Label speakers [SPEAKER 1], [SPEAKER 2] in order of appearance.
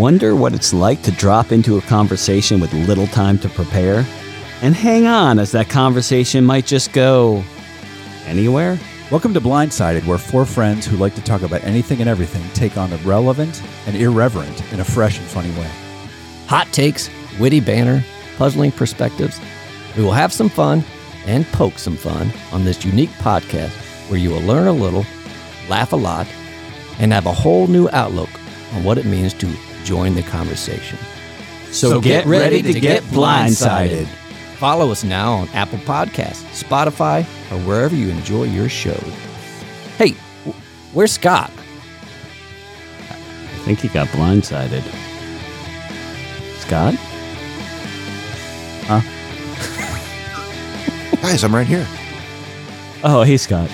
[SPEAKER 1] Wonder what it's like to drop into a conversation with little time to prepare? And hang on as that conversation might just go anywhere?
[SPEAKER 2] Welcome to Blindsided, where four friends who like to talk about anything and everything take on the relevant and irreverent in a fresh and funny way.
[SPEAKER 3] Hot takes, witty banter, puzzling perspectives. We will have some fun and poke some fun on this unique podcast where you will learn a little, laugh a lot, and have a whole new outlook on what it means to join the conversation.
[SPEAKER 1] So, get, ready, to get blindsided.
[SPEAKER 3] Follow us now on Apple Podcasts, Spotify, or wherever you enjoy your show. Hey, where's Scott?
[SPEAKER 1] I think he got blindsided. Scott? Huh?
[SPEAKER 4] Guys, I'm right here.
[SPEAKER 1] Oh, hey, Scott.